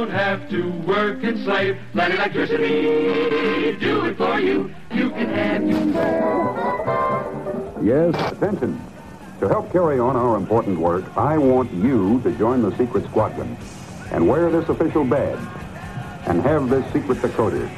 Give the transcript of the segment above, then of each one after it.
don't have to work and slave. Let electricity do it for you. You can have your Yes, attention. To help carry on our important work, I want you to join the secret squadron and wear this official badge and have this secret decoder.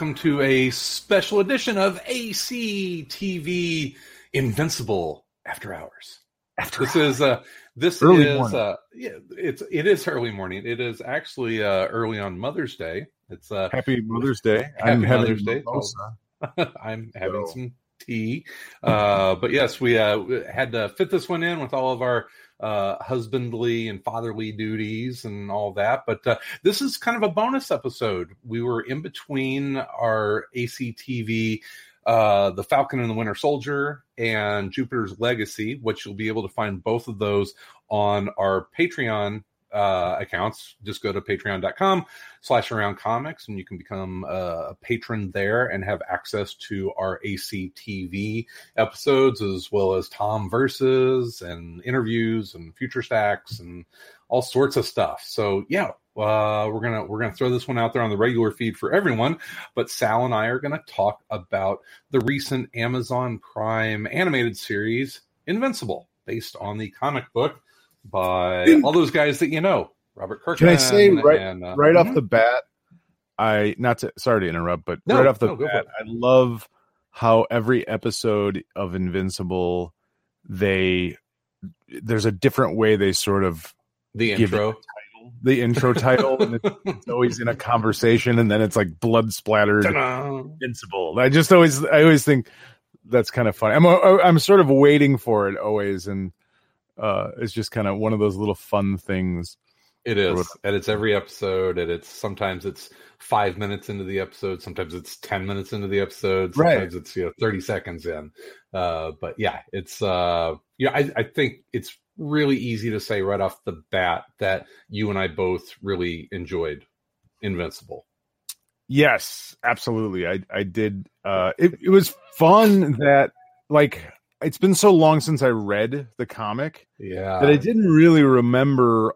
Welcome to a special edition of ACTV Invincible After Hours. After This is uh this Early is morning. uh yeah, it's it is early morning. It is actually uh early on Mother's Day. It's uh Happy Mother's Day. Happy I'm Mother's Day. I'm having So- some tea. Uh, but yes, we uh, we had to fit this one in with all of our uh, husbandly and fatherly duties and all that. But uh, this is kind of a bonus episode. We were in between our ACTV. Uh, the Falcon and the Winter Soldier and Jupiter's Legacy, which you'll be able to find both of those on our Patreon uh, accounts. Just go to patreon.com slash around comics and you can become a patron there and have access to our ACTV episodes as well as Tom verses and interviews and future stacks and all sorts of stuff. So yeah, uh, we're gonna we're gonna throw this one out there on the regular feed for everyone. But Sal and I are gonna talk about the recent Amazon Prime animated series Invincible, based on the comic book by all those guys that you know, Robert Kirkman. Can I say right and, uh, right off the bat, I not to sorry to interrupt, but No, right off the no, bat. I love how every episode of Invincible they there's a different way they sort of the give it intro. the intro title and it's, it's always in a conversation and then it's like blood splattered Ta-da. invincible. I just always I always think that's kind of funny. I'm I'm sort of waiting for it always and uh it's just kind of one of those little fun things. It is, and it's every episode, and it's sometimes it's five minutes into the episode, sometimes it's ten minutes into the episode, Right. sometimes it's you know thirty seconds in. Uh, but yeah, it's uh, yeah, I, I think it's really easy to say right off the bat that you and I both really enjoyed Invincible. Yes, absolutely. I I did uh it, it was fun that like it's been so long since I read the comic Yeah, that I didn't really remember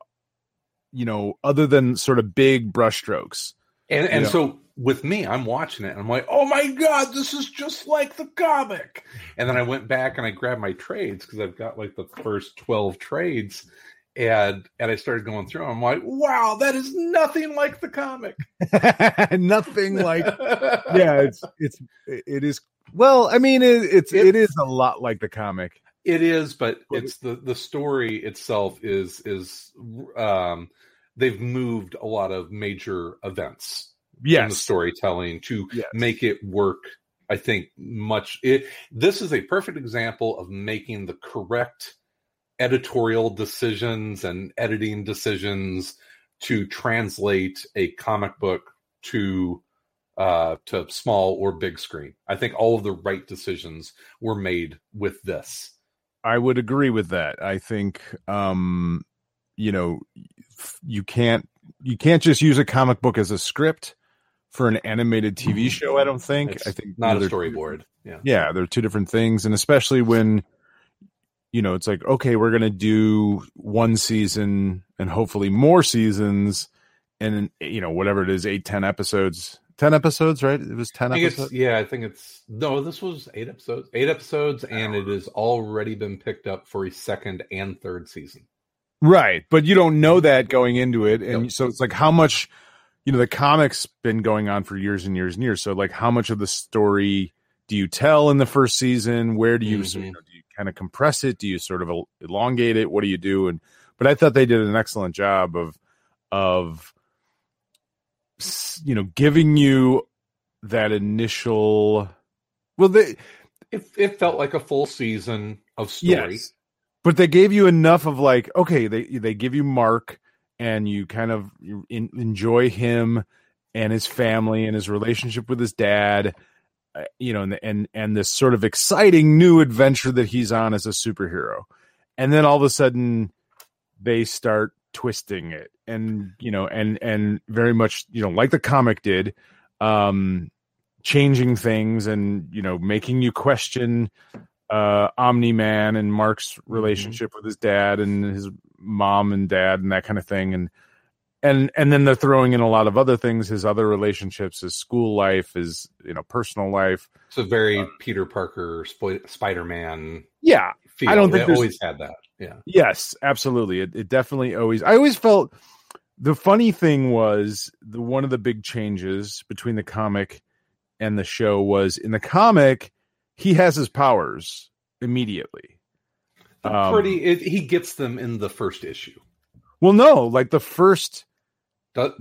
you know other than sort of big brushstrokes. And and Yeah. so with me, I'm watching it and I'm like, oh my god, this is just like the comic. And then I went back and I grabbed my trades because I've got like the first 12 trades. And and I started going through. I'm like, wow, that is nothing like the comic. Nothing like yeah, it's it's it is well, I mean it, it's it is a lot like the comic. It is, but it's the the story itself is is um they've moved a lot of major events in the storytelling to Yes. make it work i think much it, this is a perfect example of making the correct editorial decisions and editing decisions to translate a comic book to uh to small or big screen i think all of the right decisions were made with this I would agree with that. I think um you know you can't you can't just use a comic book as a script for an animated TV show, I don't think. It's I think not you know, a storyboard yeah Yeah, they're two different things and especially when you know, it's like okay, we're going to do one season and hopefully more seasons and you know, whatever it is, eight ten episodes. 10 episodes, right? It was 10 I think it's episodes. yeah, I think it's no. This was eight episodes, eight episodes, and it has already been picked up for a second and third season. Right, but you don't know that going into it, and Nope. so it's like how much, you know, the comics been going on for years and years and years. So like, how much of the story do you tell in the first season? Where do you, so, you mm-hmm. know, do you kind of compress it? Do you sort of elongate it? What do you do? And but I thought they did an excellent job of of you know giving you that initial. Well, they It it felt like a full season of story. Yes. But they gave you enough of like, okay, they they give you Mark and you kind of in, enjoy him and his family and his relationship with his dad uh, you know and, and and this sort of exciting new adventure that he's on as a superhero and then all of a sudden they start twisting it and you know and and very much you know like the comic did um changing things and you know making you question uh omni man and mark's relationship with his dad and his mom and dad and that kind of thing and and and then they're throwing in a lot of other things his other relationships his school life his you know personal life It's a very Peter Parker Sp- Spider-Man yeah feel. I don't think They always had that. Yeah. Yes, absolutely. It, it definitely always. I always felt the funny thing was the one of the big changes between the comic and the show was in the comic he has his powers immediately. Um, Pretty. It, he gets them in the first issue. Well, no, like the first, Do-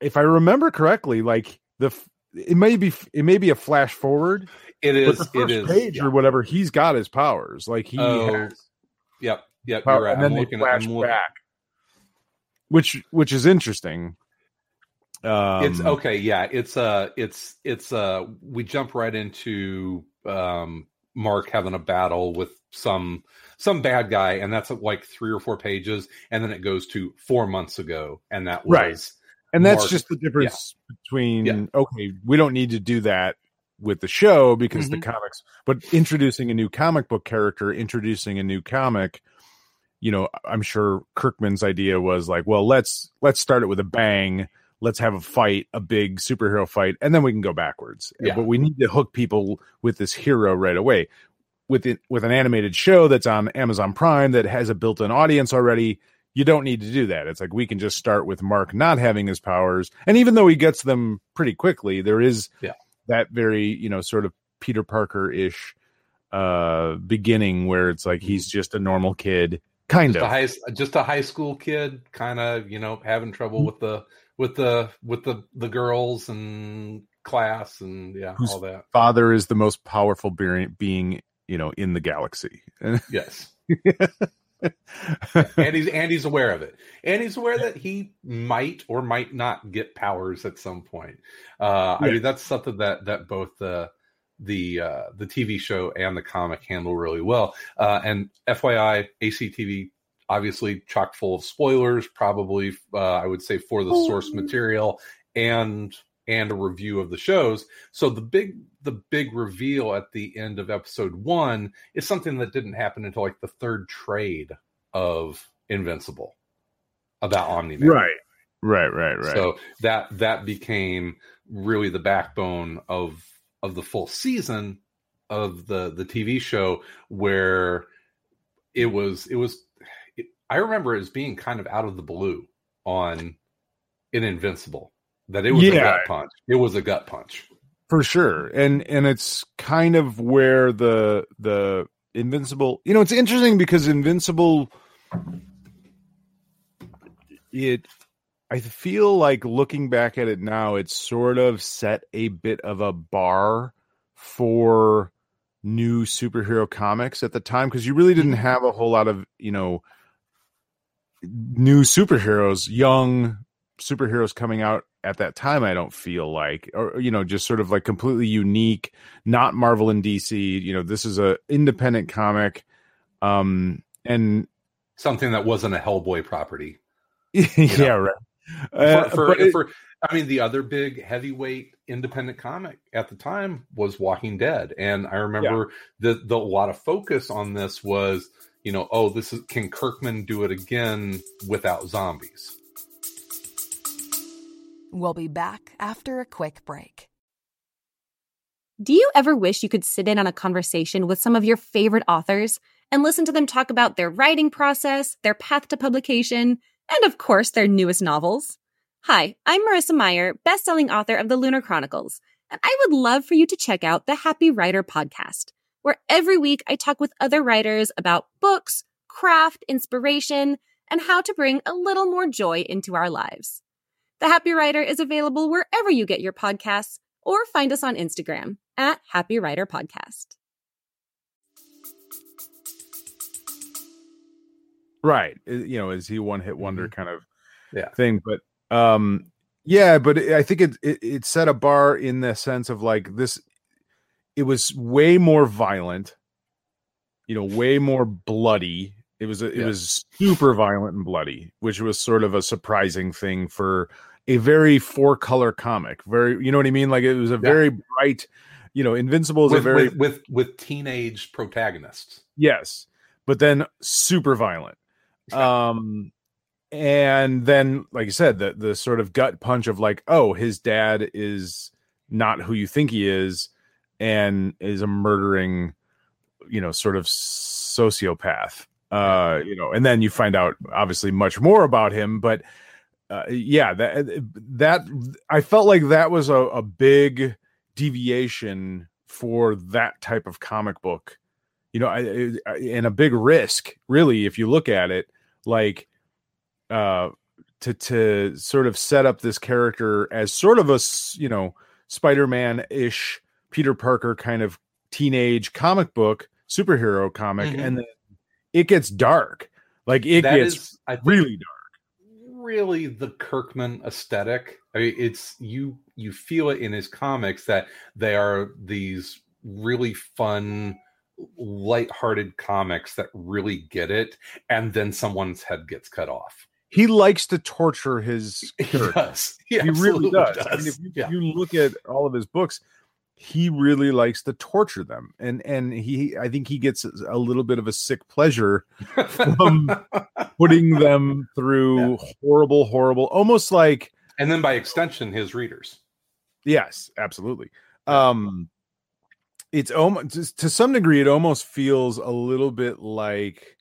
if I remember correctly, like the it may be it may be a flash forward, It but is. the first is. page yeah. or whatever, he's got his powers. Like he Oh, has Yep. Yep. You're right. and then I'm they looking. flash looking. back, which which is interesting. Um, it's okay yeah it's uh it's it's uh we jump right into um mark having a battle with some some bad guy and that's like three or four pages and then it goes to four months ago and that was Right. and that's Mark- just the difference between Yeah. okay we don't need to do that with the show because Mhm. the comics but introducing a new comic book character introducing a new comic you know i'm sure kirkman's idea was like well let's let's start it with a bang let's have a fight a big superhero fight and then we can go backwards Yeah. but we need to hook people with this hero right away with it with an animated show that's on amazon prime that has a built-in audience already you don't need to do that. It's like we can just start with Mark not having his powers, and even though he gets them pretty quickly, there is Yeah. that very you know sort of Peter Parker ish uh beginning where it's like he's just a normal kid, kind just a of. high just a high school kid kind of you know having trouble Mm-hmm. with the with the with the the girls and class and yeah Who's- all that Father is the most powerful being, you know in the galaxy. yes and he's and he's aware of it and he's aware that he might or might not get powers at some point uh i mean that's something that that both the the uh the tv show and the comic handle really well uh and fyi actv obviously chock full of spoilers probably uh i would say for the source material and and a review of the shows so the big the big reveal at the end of episode one is something that didn't happen until like the third trade of Invincible about Omni Man. right, right, right, right. So that that became really the backbone of of the full season of the the TV show where it was it was it, I remember it as being kind of out of the blue on in Invincible that it was a gut punch. It was a gut punch. for sure and and it's kind of where the the invincible you know it's interesting because invincible it i feel like looking back at it now it's sort of set a bit of a bar for new superhero comics at the time because you really didn't have a whole lot of you know new superheroes young superheroes coming out at that time i don't feel like or you know just sort of like completely unique not marvel and dc you know this is a independent comic um and Something that wasn't a Hellboy property. yeah right for, Uh, for, but it- for I mean, the other big heavyweight independent comic at the time was Walking Dead, and I remember the the a lot of focus on this was, you know, oh, this is can Kirkman do it again without zombies? We'll be back after a quick break. Do you ever wish you could sit in on a conversation with some of your favorite authors and listen to them talk about their writing process, their path to publication, and of course, their newest novels? Hi, I'm Marissa Meyer, best-selling author of The Lunar Chronicles, and I would love for you to check out the Happy Writer podcast, where every week I talk with other writers about books, craft, inspiration, and how to bring a little more joy into our lives. The Happy Writer is available wherever you get your podcasts or find us on Instagram at Happy Writer Podcast. Right you know is he one hit wonder kind of Yeah. thing. But um, yeah, but I think it, it it set a bar in the sense of like this. It was way more violent, you know, way more bloody. It was it Yeah. was super violent and bloody, which was sort of a surprising thing for a very four color comic. Very, you know what I mean? Like it was a very bright. You know, Invincible is a very with, with with teenage protagonists. Yes, but then super violent. Um and then like I said, the the sort of gut punch of like, oh, his dad is not who you think he is and is a murdering, you know, sort of sociopath. Uh, you know, and then you find out obviously much more about him, but uh, yeah, that that I felt like that was a, a big deviation for that type of comic book you know, I, I, and a big risk, really, if you look at it, like uh, to to sort of set up this character as sort of a you know Spider-Man ish Peter Parker kind of teenage comic book superhero comic, Mhm. and then it gets dark, like it That gets is, really dark. really the Kirkman aesthetic. I mean, it's you you feel it in his comics that they are these really fun, light-hearted comics that really get it, and then someone's head gets cut off. He likes to torture his character. does. He, he really absolutely does. I mean, if you, yeah. you look at all of his books, he really likes to torture them, and and he, I think he gets a little bit of a sick pleasure from putting them through horrible, horrible, almost like and then by extension, his readers. yes, absolutely. Um, it's almost to some degree, it almost feels a little bit like,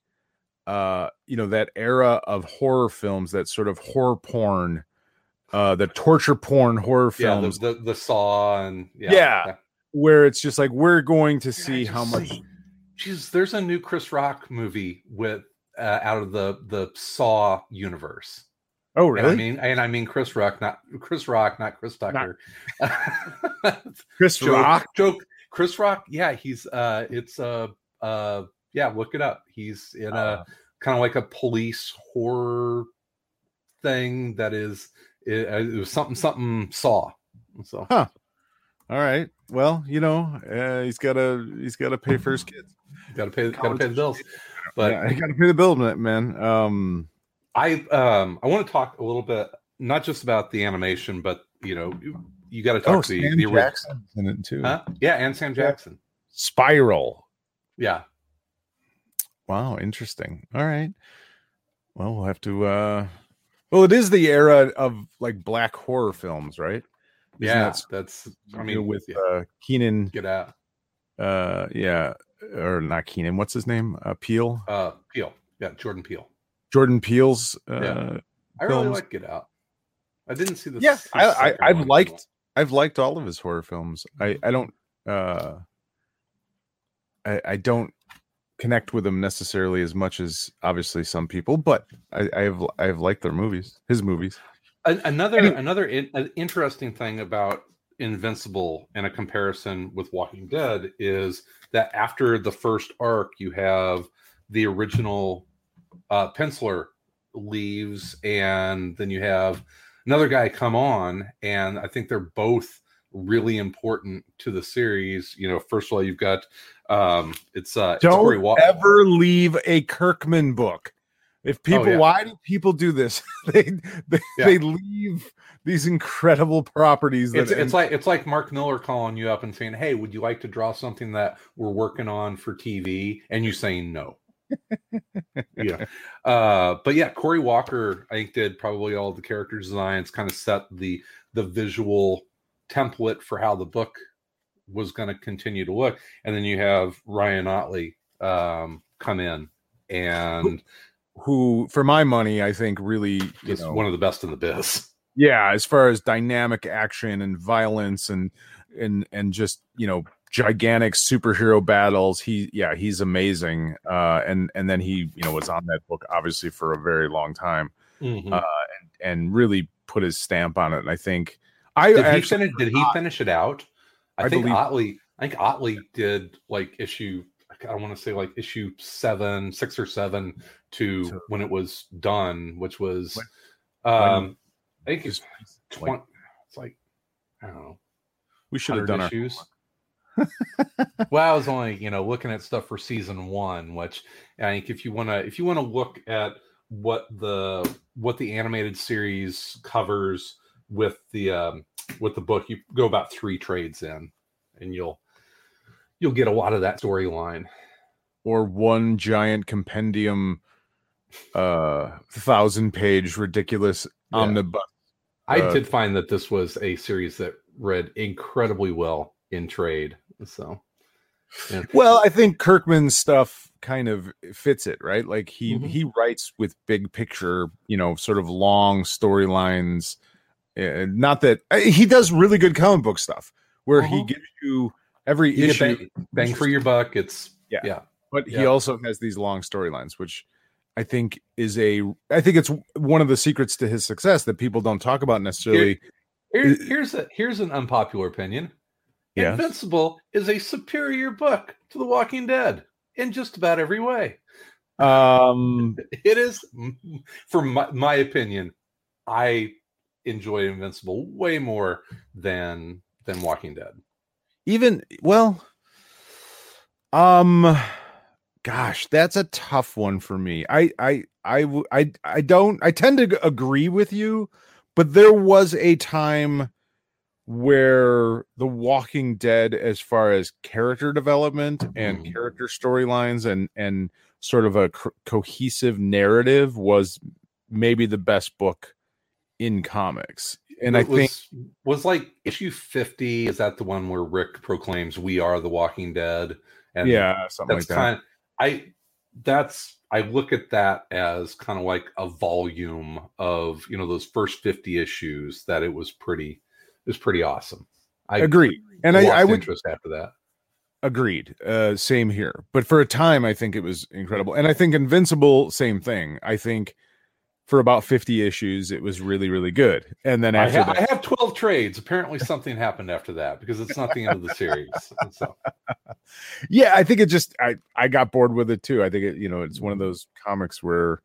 uh, you know, that era of horror films, that sort of horror porn, uh, the torture porn horror Yeah, the, films. the the saw and yeah, Yeah. where it's just like we're going to see how much see- Jeez, there's a new Chris Rock movie with uh, out of the the Saw universe. oh And I mean, and I mean Chris Rock, not Chris Rock, not Chris Tucker. chris joke, rock joke. Chris Rock, yeah, he's uh, it's uh, uh, yeah, look it up. He's in a Uh, kind of like a police horror thing that is it, it was something something Saw. So Huh. all right well you know uh, he's gotta he's gotta pay for his kids got to pay got to pay the bills. But yeah, i gotta pay the bill man um I um I want to talk a little bit not just about the animation, but you know you, got to talk oh the Sam the. Jackson's in it too Huh? Yeah, and Sam Jackson. spiral Yeah, wow interesting all right well we'll have to uh well it is the era of like black horror films right Isn't yeah. that That's I mean with yeah, uh keenan get out. uh yeah or not keenan what's his name uh peele Uh, Peele. Yeah, Jordan Peele. jordan peele's uh Yeah. I really Films. like Get Out. I didn't see the yeah I, I one. liked i've liked all of his horror films i i don't uh i i don't connect with them necessarily as much as obviously some people but i i've i've liked their movies his movies another Anyway. another in, an interesting thing about Invincible and a comparison with Walking Dead is that after the first arc, you have the original uh, penciler leaves, and then you have another guy come on, and I think they're both really important to the series. You know, first of all, you've got um, it's uh, it's don't Wa- ever leave a kirkman book if people Oh, yeah. why do people do this they they, Yeah. they leave these incredible properties that it's, it's like it's like Mark Millar calling you up and saying, "Hey, would you like to draw something that we're working on for TV?" And you saying no. yeah, uh, but yeah, Cory Walker, I think, did probably all the character designs, kind of set the the visual template for how the book was going to continue to look, and then you have Ryan Ottley um, come in and who for my money i think really is know, one of the best in the biz. yeah as far as dynamic action and violence and and and just you know gigantic superhero battles he yeah he's amazing uh and and then he you know was on that book obviously for a very long time Mhm. uh and and, really put his stamp on it and i think i did he finish? Did he finish it out? I, I think believe- Ottley. I think Ottley did like issue. I want to say like issue seven, six or seven to So- when it was done, which was Um, I think it's twenty. It's like I don't know. we should have 100 done our issues. Well, I was only you know looking at stuff for season one, which I think if you want to if you want to look at what the what the animated series covers with the um, with the book, you go about three trades in, and you'll you'll get a lot of that storyline. or one giant compendium uh thousand page ridiculous Yeah. omnibus I Uh, did find that this was a series that read incredibly well in trade. So, yeah. well i think kirkman's stuff kind of fits it right like he Mhm. he writes with big picture you know sort of long storylines uh, not that uh, he does really good comic book stuff where he Uh-huh. gives you every you issue bang, bang for your buck. It's Yeah. yeah. but he also has these long storylines which i think is a i think it's one of the secrets to his success that people don't talk about necessarily Here, Is- here's a here's an unpopular opinion. Yes. Invincible is a superior book to The Walking Dead in just about every way. um It is, for my, my opinion, I enjoy Invincible way more than than Walking Dead. even well um gosh that's a tough one for me I I I I I don't i tend to agree with you but there was a time where the walking dead as far as character development and Mhm. character storylines and and sort of a co- cohesive narrative was maybe the best book in comics and i It think was, was like issue 50 is that the one where Rick proclaims we are the Walking Dead and yeah something that's like that kind I that's I look at that as kind of like a volume of you know those first 50 issues that it was pretty was pretty awesome. I agree and I, lost I would interest after that. Agreed. Uh, same here. But for a time, I think it was incredible. And I think Invincible, same thing. I think for about 50 issues, it was really, really good. And then I, after ha- that, I have 12 trades. Apparently something happened after that because it's not the end of the series. So yeah, I think it just, I, I got bored with it too. I think it, you know, it's one of those comics where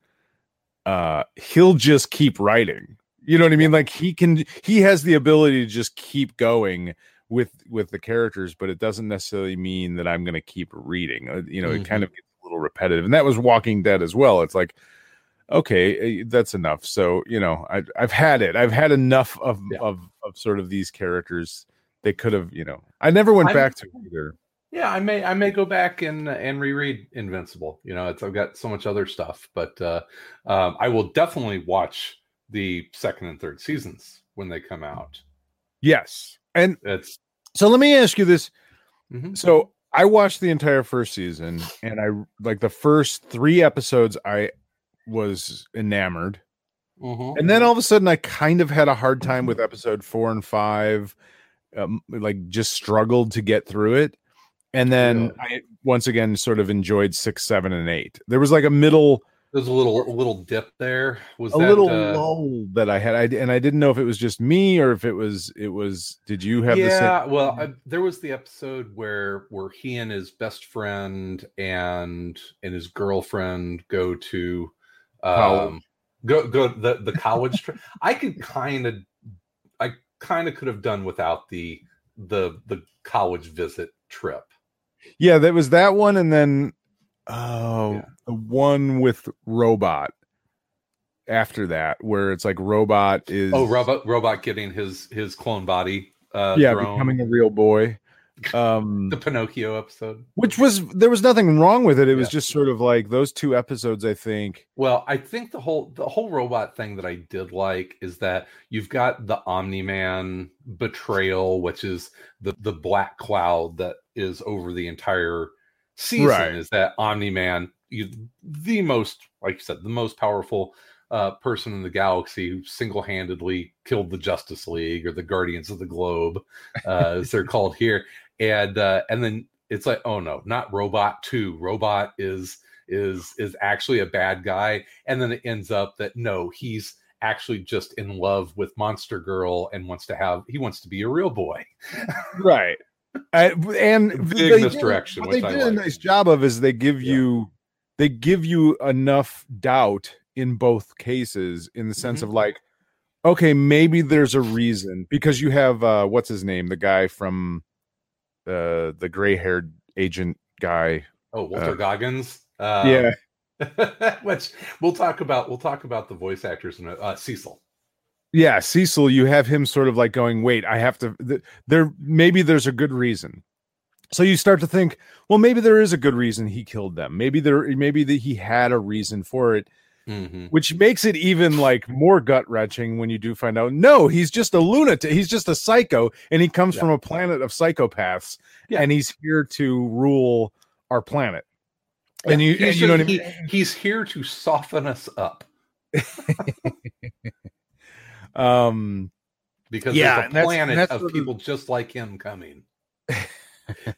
uh, he'll just keep writing. You know what I mean? Like he can, he has the ability to just keep going with with the characters but it doesn't necessarily mean that i'm going to keep reading. Uh, you know it kind of gets a little repetitive and that was walking dead as well. It's like okay eh, that's enough. So you know I, i've had it. I've had enough of Yeah. of of sort of these characters they could have you know i never went I'm- back to either. Yeah, I may I may go back and and reread Invincible. You know, it's I've got so much other stuff, but uh, um, I will definitely watch the second and third seasons when they come out. yes and It's so let me ask you this mhm. so i watched the entire first season and i like the first three episodes i was enamored Mhm. and then all of a sudden i kind of had a hard time with episode four and five um, like just struggled to get through it and then i once again sort of enjoyed six seven and eight there was like a middle there's a little a little dip there. Was a that, little uh, lull that i had I, and i didn't know if it was just me or if it was it was did you have the yeah, same well, I, there was the episode where where he and his best friend and and his girlfriend go to um College. go go the the college trip. I could kind of I kind of could have done without the the the college visit trip. yeah that was that one and then oh Yeah. the one with robot after that where it's like robot is Oh, robot robot getting his his clone body uh yeah drone. becoming a real boy um the Pinocchio episode. which was there was nothing wrong with it it was just sort of like those two episodes i think Well, I think the whole the whole robot thing that I did like is that you've got the Omni Man betrayal, which is the the black cloud that is over the entire season. Right. Is that Omni Man, the most, like you said, the most powerful uh, person in the galaxy who single handedly killed the Justice League or the Guardians of the Globe, uh, as they're called here, and uh, and then it's like, oh no, not Robot Two. Robot is is is actually a bad guy and then it ends up that no he's actually just in love with monster girl and wants to have he wants to be a real boy right I, and Big did- misdirection, what they did a nice job of is they give Yeah. you they give you enough doubt in both cases in the sense Mhm. of like okay, maybe there's a reason because you have uh what's his name, the guy from uh the gray-haired agent guy. Oh, Walter Uh, Goggins. Uh, yeah. which we'll talk about. We'll talk about the voice actors and uh, Cecil. Yeah, Cecil, you have him sort of like going, "Wait, I have to th- there maybe there's a good reason." So you start to think, well, maybe there is a good reason he killed them. Maybe there maybe that he had a reason for it. Mm-hmm. which makes it even like more gut wrenching when you do find out no he's just a lunatic he's just a psycho and he comes Yeah. from a planet of psychopaths Yeah. and he's here to rule our planet and you and you know what I mean? he- he's here to soften us up um because Yeah, there's a planet and that's of people just like him coming.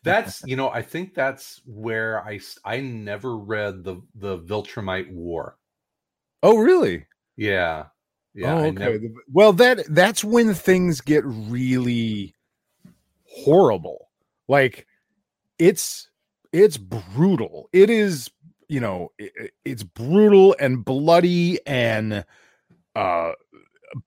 that's you know I think that's where I I never read the the Viltrumite War. oh really Yeah, yeah. oh, okay never- well that that's when things get really horrible like it's it's brutal it is you know i- i- it's brutal and bloody and uh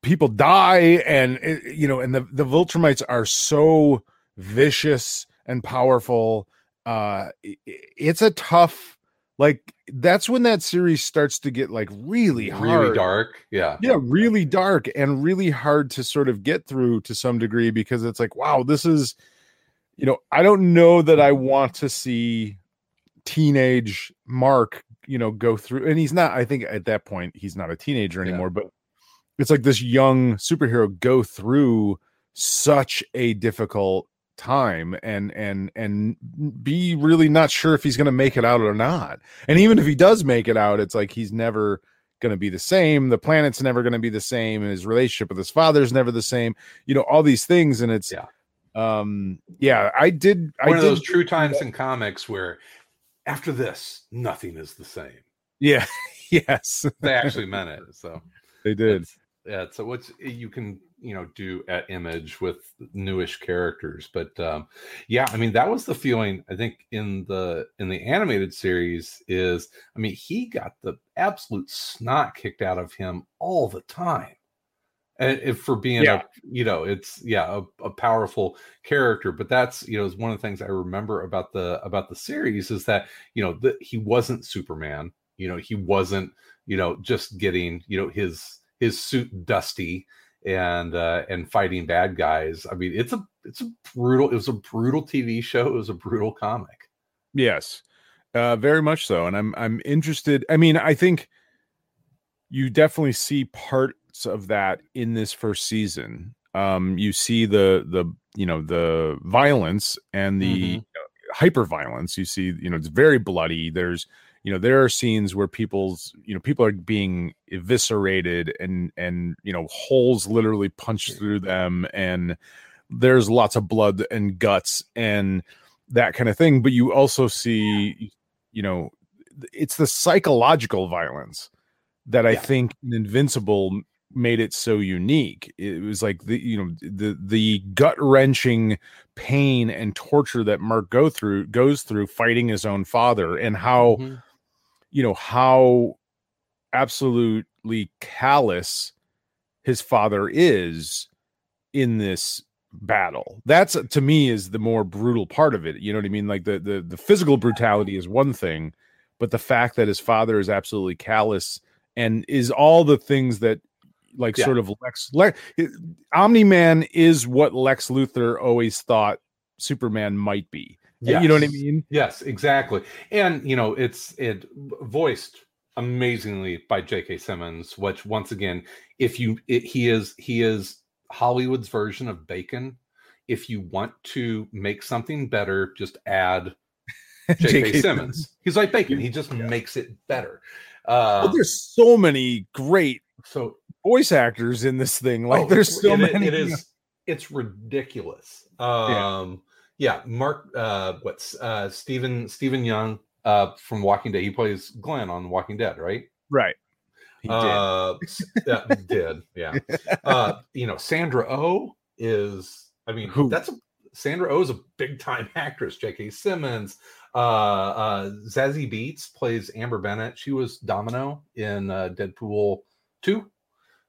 people die and uh, you know and the the Viltrumites are so vicious and powerful uh it's a tough like that's when that series starts to get like really hard really dark. Yeah, yeah really dark and really hard to sort of get through to some degree because it's like wow this is you know i don't know that i want to see teenage mark you know go through and he's not i think at that point he's not a teenager Yeah. anymore but it's like this young superhero go through such a difficult time and and and be really not sure if he's going to make it out or not. And even if he does make it out it's like he's never going to be the same. The planet's never going to be the same. And his relationship with his father's never the same. You know all these things. And it's Yeah. um yeah i did i one of did those true times in comics where after this nothing is the same. yeah. Yes. They actually meant it. So. They did. It's- yeah so what's you can you know do at image with newish characters but um yeah i mean that was the feeling i think in the in the animated series is i mean he got the absolute snot kicked out of him all the time and if for being Yeah. a you know it's yeah a, a powerful character but that's you know is one of the things i remember about the about the series is that you know that he wasn't superman you know he wasn't you know just getting you know his his suit dusty and uh and fighting bad guys i mean it's a it's a brutal it was a brutal tv show it was a brutal comic Yes, uh, very much so. And I'm I'm interested. I mean, I think you definitely see parts of that in this first season. Um, you see the the you know the violence and the Mhm. hyper violence. You see, you know, it's very bloody. There's you know there are scenes where people's you know people are being eviscerated and and you know holes literally punched through them and there's lots of blood and guts and that kind of thing but you also see you know it's the psychological violence that i Yeah. think invincible made it so unique it was like the you know the the gut wrenching pain and torture that mark go through goes through fighting his own father and how Mhm. You know how absolutely callous his father is in this battle. That's to me is the more brutal part of it you know what i mean? Like the the, the physical brutality is one thing but the fact that his father is absolutely callous and is all the things that like Yeah. sort of lex lex eh, omni man is what lex luthor always thought superman might be you know what i mean Yes, exactly. And you know, it's it voiced amazingly by J.K. Simmons, which once again, if you it, he is he is Hollywood's version of Bacon. If you want to make something better, just add J.K. Simmons. He's like Bacon. He just makes it better. Uh, Well, there's so many great so voice actors in this thing. Like Oh, there's so it- many. It is. It's ridiculous. Um, yeah. Mark. Uh, what's uh, Stephen Steven Yeun uh, from Walking Dead? He plays Glenn on Walking Dead, right? right. He did. uh, yeah, did. Yeah. Uh, you know, Sandra O is. I mean, Who? that's a Sandra O is a big time actress. J.K. Simmons. Uh, uh, Zazie Beetz plays Amber Bennett. She was Domino in uh, Deadpool two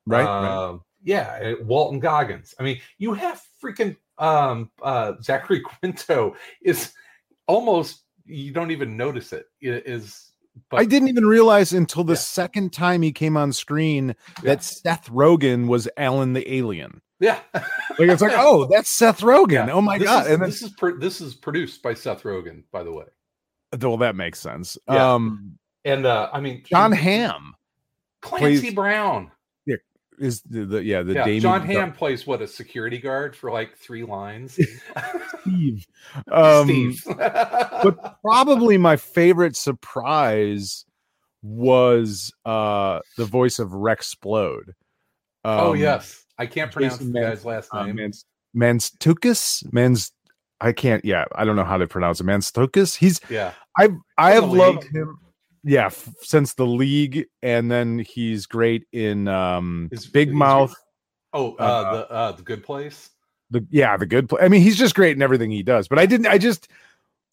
right. right. uh, yeah, uh, Walton Goggins. I mean, you have freaking um uh Zachary Quinto is almost you don't even notice it. It is but I didn't even realize until the Yeah. second time he came on screen Yeah. that Seth Rogen was Alan the alien. yeah. Like it's like, oh, that's Seth Rogen. Oh my This god! Is, and this is pro- this is produced by Seth Rogen, by the way. well, that makes sense. Yeah. Um, And uh I mean John Hamm Clancy plays- Brown. Is the, the yeah the yeah, Damien John Hamm plays what a security guard for like three lines. Steve. Um, Steve. but probably my favorite surprise was uh the voice of Rex Splode. oh Um, yes, I can't pronounce Jason the guy's last uh, name. Mans Mantzoukas. Mans I can't yeah, I don't know how to pronounce it. Mantzoukas. He's yeah, I've I have loved League. him yeah, f- since the league and then he's great in um His- Big Mouth. Oh, uh, Uh, the uh, the Good Place. the yeah the good play i mean he's just great in everything he does but i didn't i just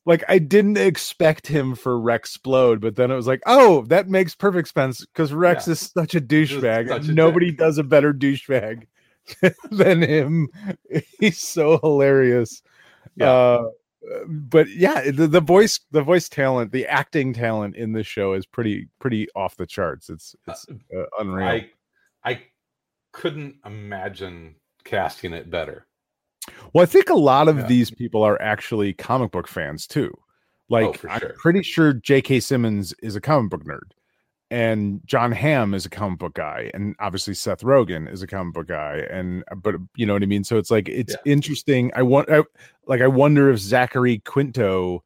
like i didn't expect him for rex splode but then it was like oh that makes perfect sense because rex Yeah. is such a douchebag such and a nobody dick. does a better douchebag than him he's so hilarious Yeah. uh but yeah the, the voice the voice talent the acting talent in this show is pretty pretty off the charts it's it's uh, unreal I I couldn't imagine casting it better. Well, I think a lot of Yeah. these people are actually comic book fans too. Like, Oh, I'm sure. pretty sure J.K. Simmons is a comic book nerd, and John Hamm is a comic book guy, and obviously Seth Rogen is a comic book guy, and uh, but you know what I mean. So it's like it's interesting. I want, I, like, I wonder if Zachary Quinto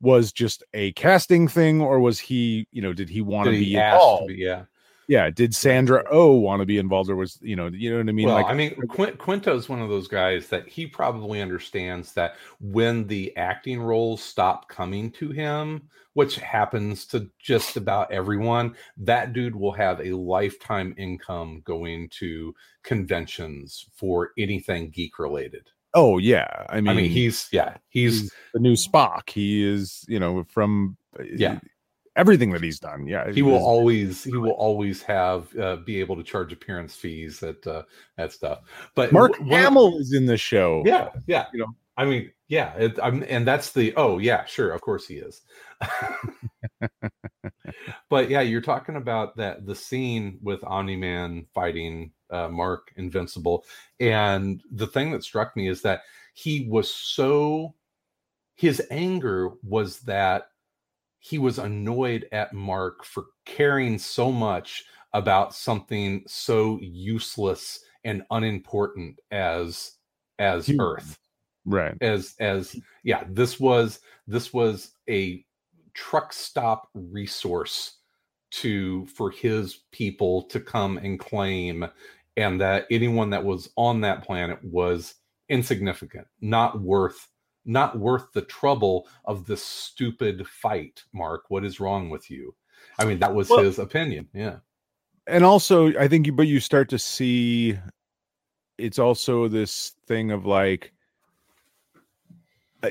was just a casting thing, or was he, you know, did he want to be he ask to be- yeah. Yeah, did Sandra Oh want to be involved, or was you know, you know what I mean? well, like, I mean, Quint, Quinto's one of those guys that he probably understands that when the acting roles stop coming to him, which happens to just about everyone, that dude will have a lifetime income going to conventions for anything geek related. oh yeah, I mean, I mean, he's yeah, he's he's the new Spock. He is, you know, from Yeah. Eh, everything that he's done. Yeah, he will always he will always have uh, be able to charge appearance fees at uh, that stuff. But Mark w- Hamill is in the show. Yeah, yeah. You know. I mean, yeah. It, I'm, and that's the oh yeah, sure, of course he is. but yeah, you're talking about that the scene with Omni Man fighting uh, Mark Invincible, and the thing that struck me is that he was so his anger was that he was annoyed at Mark for caring so much about something so useless and unimportant as as. Earth right. as as yeah this was this was a truck stop resource to for his people to come and claim and that anyone that was on that planet was insignificant not worth not worth the trouble of this stupid fight mark. What is wrong with you? I mean that was Well- his opinion yeah. And also, I think, you, but you start to see, it's also this thing of like, I,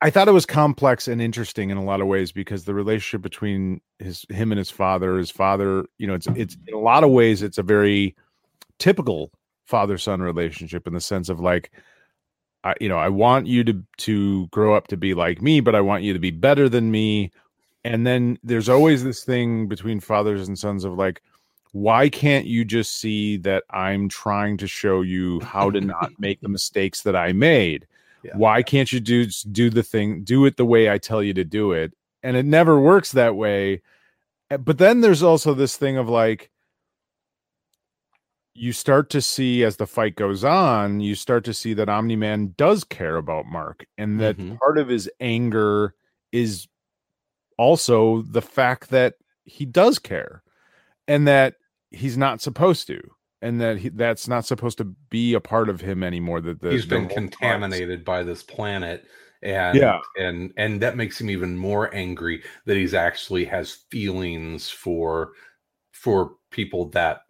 I thought it was complex and interesting in a lot of ways because the relationship between his him and his father, his father, you know, it's it's in a lot of ways it's a very typical father son relationship in the sense of like I, you know, I want you to to grow up to be like me, but I want you to be better than me. And then there's always this thing between fathers and sons of like, why can't you just see that I'm trying to show you how to not make the mistakes that I made? Yeah. Why can't you do do the thing, do it the way I tell you to do it? And it never works that way. Uh, But then there's also this thing of like, you start to see as the fight goes on, you start to see that Omni Man does care about Mark, and that Mhm. part of his anger is also the fact that he does care and that he's not supposed to and that he, that's not supposed to be a part of him anymore that the, he's the been contaminated by this planet and Yeah. and and that makes him even more angry that he's actually has feelings for for people that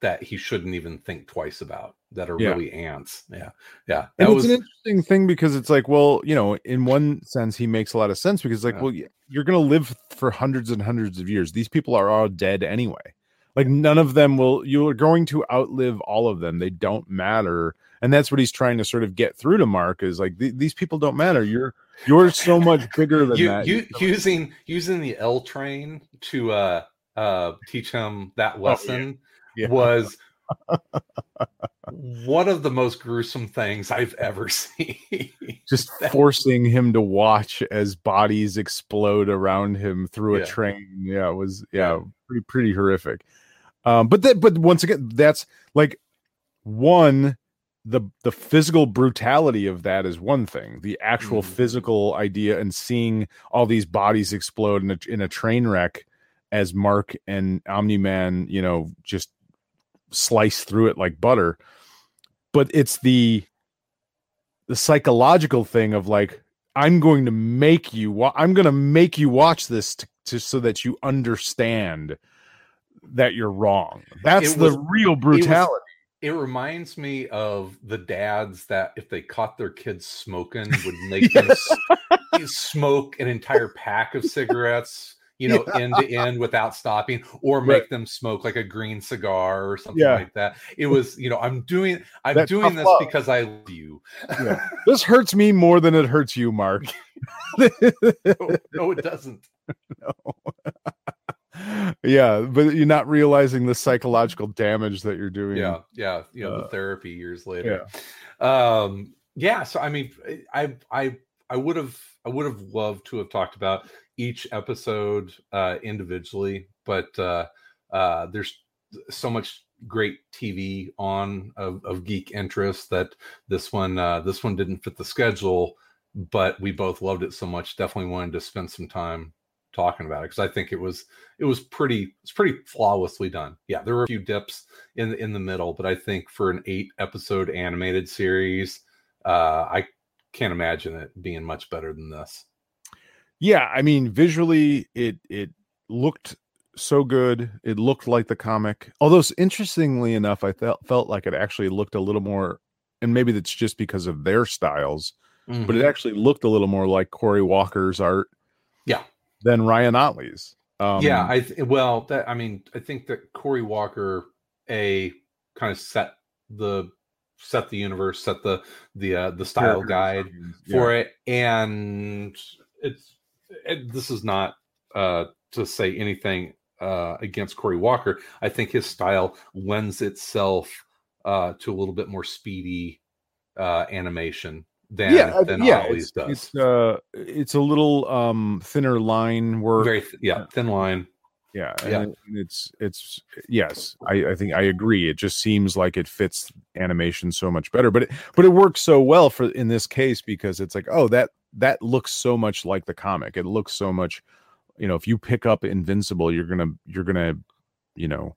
that he shouldn't even think twice about that are Yeah. really ants. Yeah. Yeah and that it's was an interesting thing because it's like well you know in one sense he makes a lot of sense because like Yeah. well you're going to live for hundreds and hundreds of years. These people are all dead anyway. Like none of them will you're going to outlive all of them. They don't matter. And that's what he's trying to sort of get through to mark is like th- these people don't matter. You're you're so much bigger than You, that. You, using using the L train to uh uh teach him that lesson Yeah. Was one of the most gruesome things I've ever seen. just forcing him to watch as bodies explode around him through a Yeah. train yeah it was yeah pretty pretty horrific um but that but once again that's like one the the physical brutality of that is one thing the actual Mhm. physical idea and seeing all these bodies explode in a, in a train wreck as mark and omni-man you know just slice through it like butter but it's the the psychological thing of like i'm going to make you wa- i'm going to make you watch this to, to so that you understand that you're wrong. That's It the real brutality. It reminds me of the dads that if they caught their kids smoking would make them smoke an entire pack of cigarettes, you know, end to end without stopping, or make Right. them smoke like a green cigar or something Yeah. like that. It was, you know, I'm doing I'm That doing this love. because I love you. Yeah. this hurts me more than it hurts you mark no, no, it doesn't. No. yeah but you're not realizing the psychological damage that you're doing Yeah, yeah, you know, the Uh, therapy years later. Yeah. Um, yeah, so I mean, I I I would have I would have loved to have talked about each episode uh individually, but uh uh there's so much great TV on of, of geek interest that this one uh this one didn't fit the schedule, but we both loved it so much, definitely wanted to spend some time talking about it because I think it was it was pretty it's pretty flawlessly done. Yeah, there were a few dips in in the middle, but I think for an eight episode animated series, uh, I can't imagine it being much better than this. yeah i mean visually it it looked so good it looked like the comic although interestingly enough i felt felt like it actually looked a little more and maybe that's just because of their styles but it actually looked a little more like cory walker's art Yeah. than ryan ottley's um yeah, I th- well that I mean I think that Cory Walker a kind of set the set the universe, set the the uh, the style guide for it. And it's it, this is not uh to say anything uh against Cory Walker. I think his style lends itself uh to a little bit more speedy uh animation than yeah, than yeah, Ottley's it's, does. it's uh it's a little um thinner line work. Very th- yeah thin line yeah Yeah. and it's it's yes I, I think i agree it just seems like it fits animation so much better but it but it works so well for in this case because it's like oh that that looks so much like the comic it looks so much you know if you pick up invincible you're gonna you're gonna you know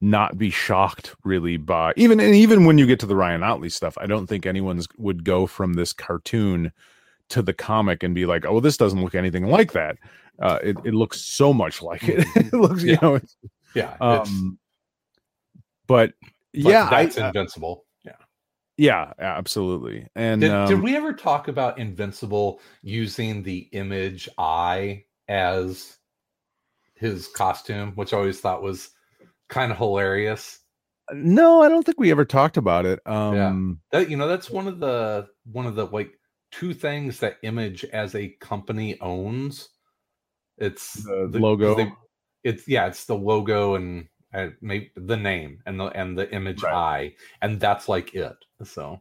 not be shocked really by even and even when you get to the ryan ottley stuff i don't think anyone's would go from this cartoon to the comic and be like oh this doesn't look anything like that. Uh it, it looks so much like it. It looks you Yeah. know it's, yeah it's, um but but yeah I- that's uh, invincible. yeah. Yeah absolutely. And Did, um, did we ever talk about Invincible using the image eye as his costume, which I always thought was kind of hilarious? no i don't think we ever talked about it. Um That you know, that's one of the one of the like two things that Image as a company owns. It's the logo? they- it's yeah, it's the logo and uh, maybe the name and the and the image Right. eye, and that's like it. So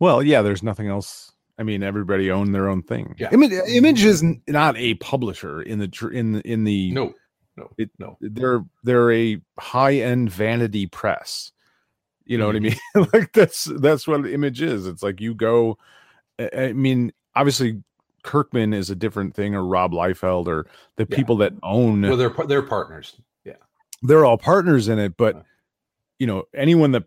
Well, yeah, there's nothing else. I mean, everybody owned their own thing. Yeah. Image, Image is not a publisher in the in in the no, no, It- no. they're they're a high end vanity press. You know what I mean? Mm-hmm. like that's that's what Image is. It's like you go. I mean, obviously, Kirkman is a different thing, or Rob Liefeld, or the Yeah. people that own. Well, they're they're partners. Yeah. they're all partners in it, but you know, anyone that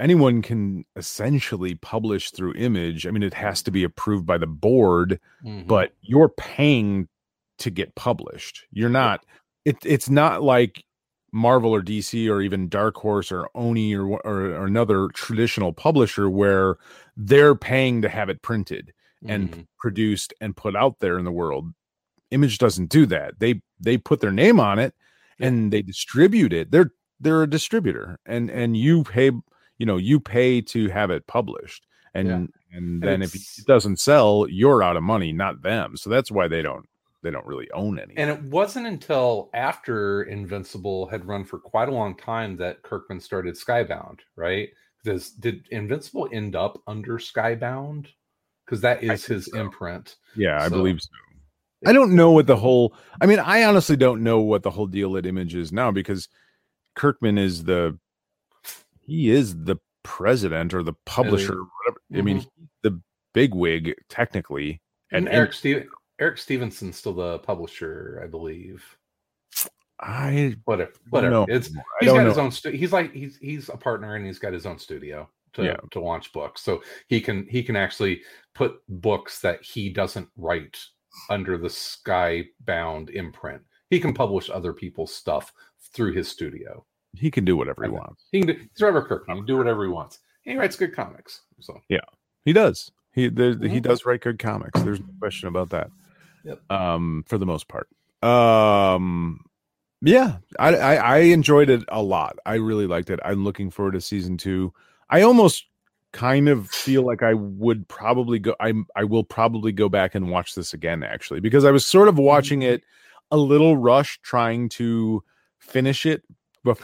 anyone can essentially publish through Image. I mean, it has to be approved by the board Mhm. but you're paying to get published. You're not. It, it's not like Marvel or DC or even Dark Horse or Oni or, or or another traditional publisher where they're paying to have it printed and Mhm. produced and put out there in the world. Image doesn't do that. They they put their name on it and they distribute it. They're they're a distributor, and and you pay you know you pay to have it published, and Yeah. and then if it doesn't sell, you're out of money, not them. So that's why they don't they don't really own any. And it wasn't until after Invincible had run for quite a long time that Kirkman started Skybound, right? Does did Invincible end up under Skybound? Because that is his so. imprint. Yeah, I believe so. I don't know what the whole. I mean, I honestly don't know what the whole deal at Image is now because Kirkman is the he is the president or the publisher, or whatever. I mean, Mhm. the big wig technically. And, And, Eric Steve, Eric Stephenson's still the publisher, I believe. I Whatever, whatever. know. It's he's got know. his own. Stu- he's like he's he's a partner and he's got his own studio to Yeah. to launch books. So he can he can actually put books that he doesn't write under the Skybound imprint. He can publish other people's stuff through his studio. he can do whatever he wants. He can do, he's Robert Kirkman. He can do whatever he wants. And he writes good comics. So yeah, He does. He there, he Mhm. does write good comics. There's no question about that. Yep. Um, for the most part. Um, yeah, I, I I enjoyed it a lot. I really liked it. I'm looking forward to season two. I almost kind of feel like I would probably go. I I will probably go back and watch this again actually because I was sort of watching it a little rushed, trying to finish it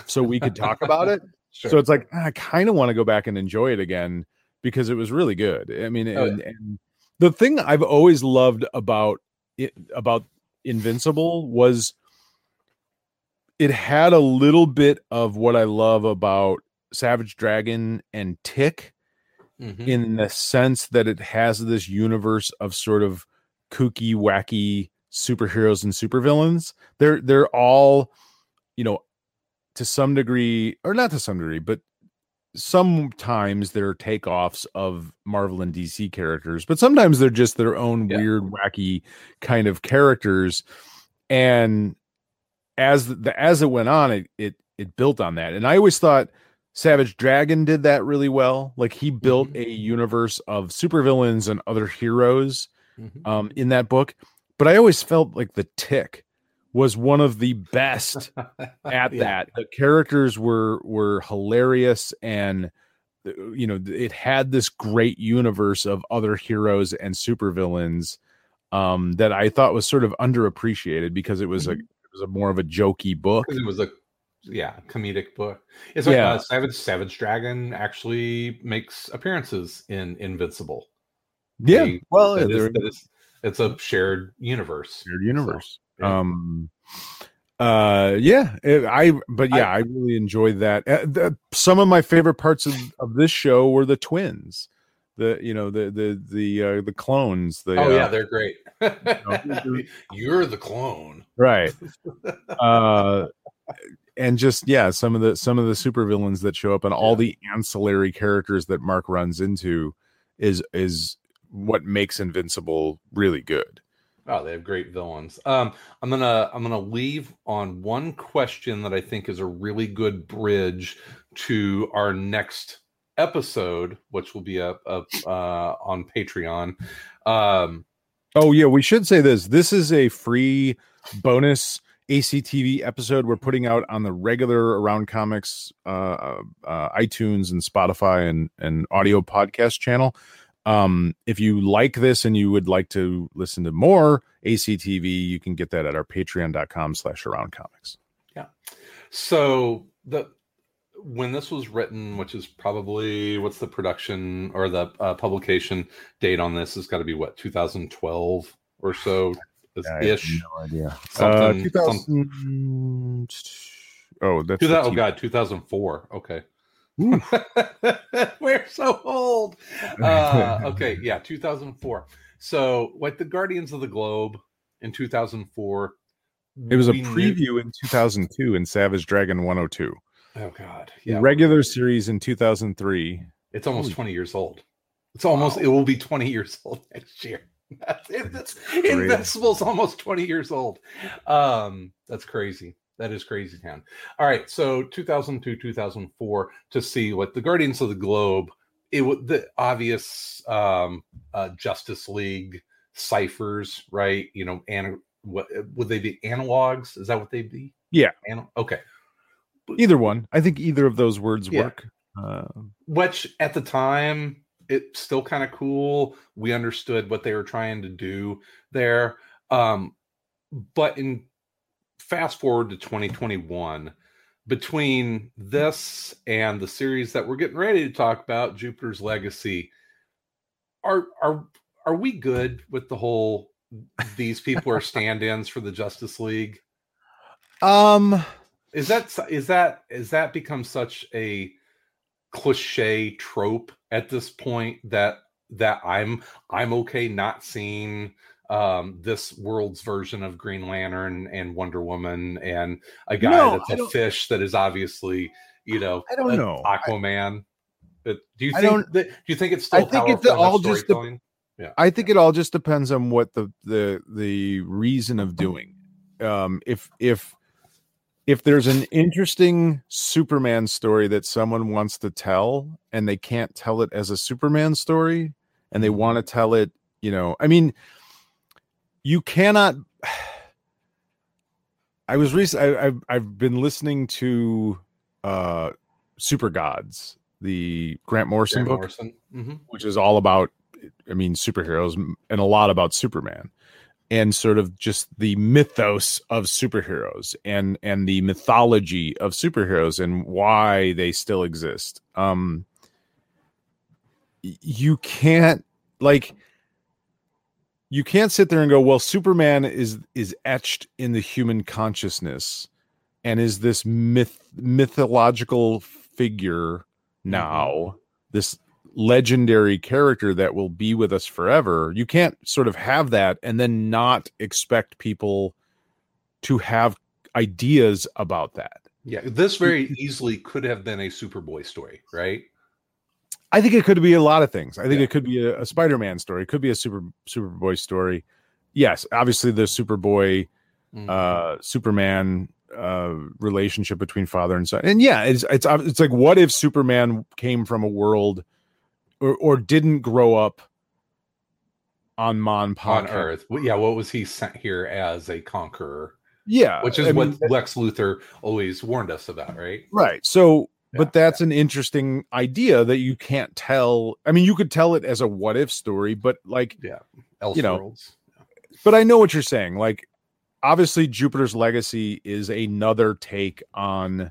so we could talk about it. sure. So it's like I kind of want to go back and enjoy it again because it was really good. I mean, Oh, and, and the thing I've always loved about it about Invincible was it had a little bit of what I love about Savage Dragon and Tick Mhm. in the sense that it has this universe of sort of kooky, wacky superheroes and supervillains. They're they're all, you know, to some degree, or not to some degree, but sometimes they're takeoffs of Marvel and DC characters, but sometimes they're just their own Yeah. weird, wacky kind of characters. And as the as it went on, it it it built on that. And I always thought Savage Dragon did that really well. Like he built Mhm. a universe of supervillains and other heroes Mhm. um in that book. But I always felt like the tick was one of the best at Yeah. that. The characters were were hilarious and uh, you know it had this great universe of other heroes and supervillains um that I thought was sort of underappreciated because it was a Mhm. it was a more of a jokey book. it was a yeah comedic book. It's like Yeah. uh, Savage Savage Dragon actually makes appearances in Invincible. Yeah. They- well, that is- they're that is- it's a shared universe. shared universe. Yeah. Um uh yeah, it- I but yeah, I, really enjoyed that. Uh, the, some of my favorite parts of, of this show were the twins. The you know the the the uh, the clones. The oh yeah, uh, they're great. You're the clone. right. uh and just yeah, some of the some of the supervillains that show up and all the ancillary characters that Mark runs into is is what makes Invincible really good. Oh, they have great villains. Um, I'm gonna I'm gonna leave on one question that I think is a really good bridge to our next episode, which will be up up uh, on Patreon. Um, Oh yeah, we should say this. This is a free bonus ACTV episode we're putting out on the regular Around Comics uh, uh, iTunes and Spotify and and audio podcast channel. Um, if you like this and you would like to listen to more ACTV, you can get that at our patreon.com slash around comics. Yeah. So the when this was written, which is probably what's the production or the uh, publication date on this has got to be what 2012 or so ish. no idea. Something- uh, 2000, oh, that's 2000, oh god 2004 okay we're so old. Uh okay yeah 2004 so like the guardians of the globe in 2004 It was a we knew- preview in 2002 in Savage Dragon 102. oh god. Yeah. regular series in 2003. it's almost Holy- 20 years old. It's almost Wow. it will be 20 years old next year. That's, that's invincible's almost 20 years old. Um that's crazy that is crazy town all right so 2002 2004 to see what the guardians of the globe it was the obvious um uh justice league ciphers right you know and what would they be analogs? Is that what they'd be? Yeah. Okay. Either one. I think either of those words Yeah. work. Uh, which at the time it's still kind of cool we understood what they were trying to do there um but in fast forward to 2021 between this and the series that we're getting ready to talk about jupiter's legacy are are are we good with the whole these people are stand-ins for the justice league? Um is that is that is that become such a cliche trope at this point that that I'm I'm okay not seeing um this world's version of Green Lantern and Wonder Woman and a guy No, that's I a fish that is obviously you know I don't know. I- Aquaman. But do you think that do you think it's still I think it's all just storytelling? yeah. I think it all just depends on what the the the reason of doing. Um, if if if there's an interesting Superman story that someone wants to tell and they can't tell it as a Superman story and they want to tell it, you know, I mean, you cannot. I was recent. I, I've I've been listening to uh Super Gods, the Grant Morrison Grant book Morrison. Mhm. which is all about i mean superheroes and a lot about superman and sort of just the mythos of superheroes and and the mythology of superheroes and why they still exist um you can't like you can't sit there and go well superman is is etched in the human consciousness and is this myth mythological figure mm-hmm. now this legendary character that will be with us forever. You can't sort of have that and then not expect people to have ideas about that. Yeah, this very easily could have been a Superboy story, right? I think it could be a lot of things. I think Yeah. it could be a, a Spider-Man story. It could be a Super Superboy story. Yes, obviously the Superboy Mhm. uh Superman uh relationship between father and son. And yeah, it's it's it's like what if Superman came from a world or or didn't grow up on Mon on Earth. Well, Yeah, what was he sent here as a conqueror? Yeah, Which is I what mean, Lex Luthor always warned us about, right? right. So, but that's an interesting idea that you can't tell. I mean, you could tell it as a what if story, but like yeah, Else You know, Elseworlds. but I know what you're saying. Like, obviously, Jupiter's Legacy is another take on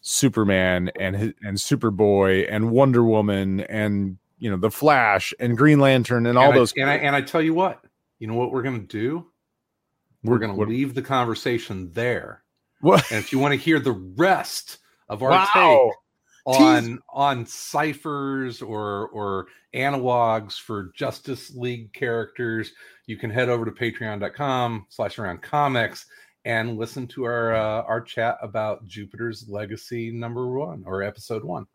Superman and his, and Superboy and Wonder Woman and you know the Flash and Green Lantern and all and those. I, and I and I tell you what, you know what we're gonna do? We're gonna what- leave the conversation there. what- And if you want to hear the rest of our Wow. take on Tease- on ciphers or or analogs for Justice League characters, you can head over to patreon.com slash around comics and listen to our uh, our chat about Jupiter's Legacy number one or episode one.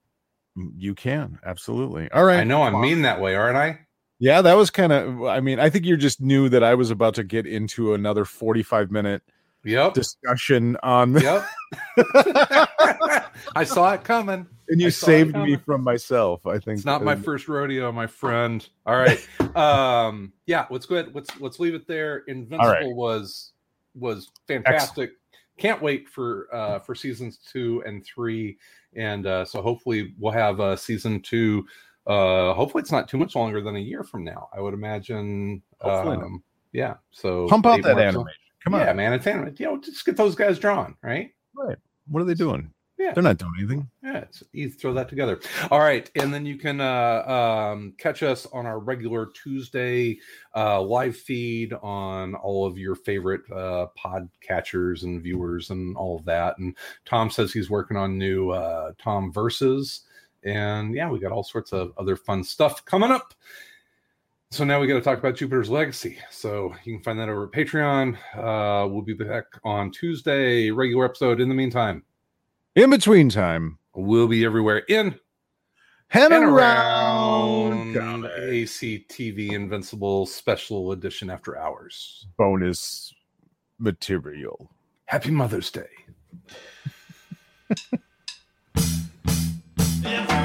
you can absolutely. All right. I know I'm mean that way, aren't I? Yeah, that was kind of. I mean, I think you just knew that I was about to get into another forty-five minute Yep. discussion on, Yep. I saw it coming. and you I saw it saved me from myself. I think It's not my first rodeo, my friend. All right. Um, yeah, let's go ahead. Let's let's leave it there. Invincible right. was was fantastic. Can't wait for uh for seasons two and three. And uh so hopefully we'll have uh season two. Uh hopefully it's not too much longer than a year from now. I would imagine Hopefully um yeah. So pump out that animation. Come on, yeah, man, it's animated. You know, just get those guys drawn, right? right? what are they doing? Yeah. They're not doing anything. Yeah, it's easy to throw that together. All right, and then you can uh, um, catch us on our regular Tuesday uh, live feed on all of your favorite uh, pod catchers and viewers and all of that. And Tom says he's working on new uh, Tom verses, and yeah, we got all sorts of other fun stuff coming up. So now we got to talk about Jupiter's Legacy. So you can find that over at Patreon. Uh, we'll be back on Tuesday, regular episode. In the meantime, In between time, we'll be everywhere in and, and around, around ACTV Invincible Special Edition After Hours. bonus material. Happy Mother's Day.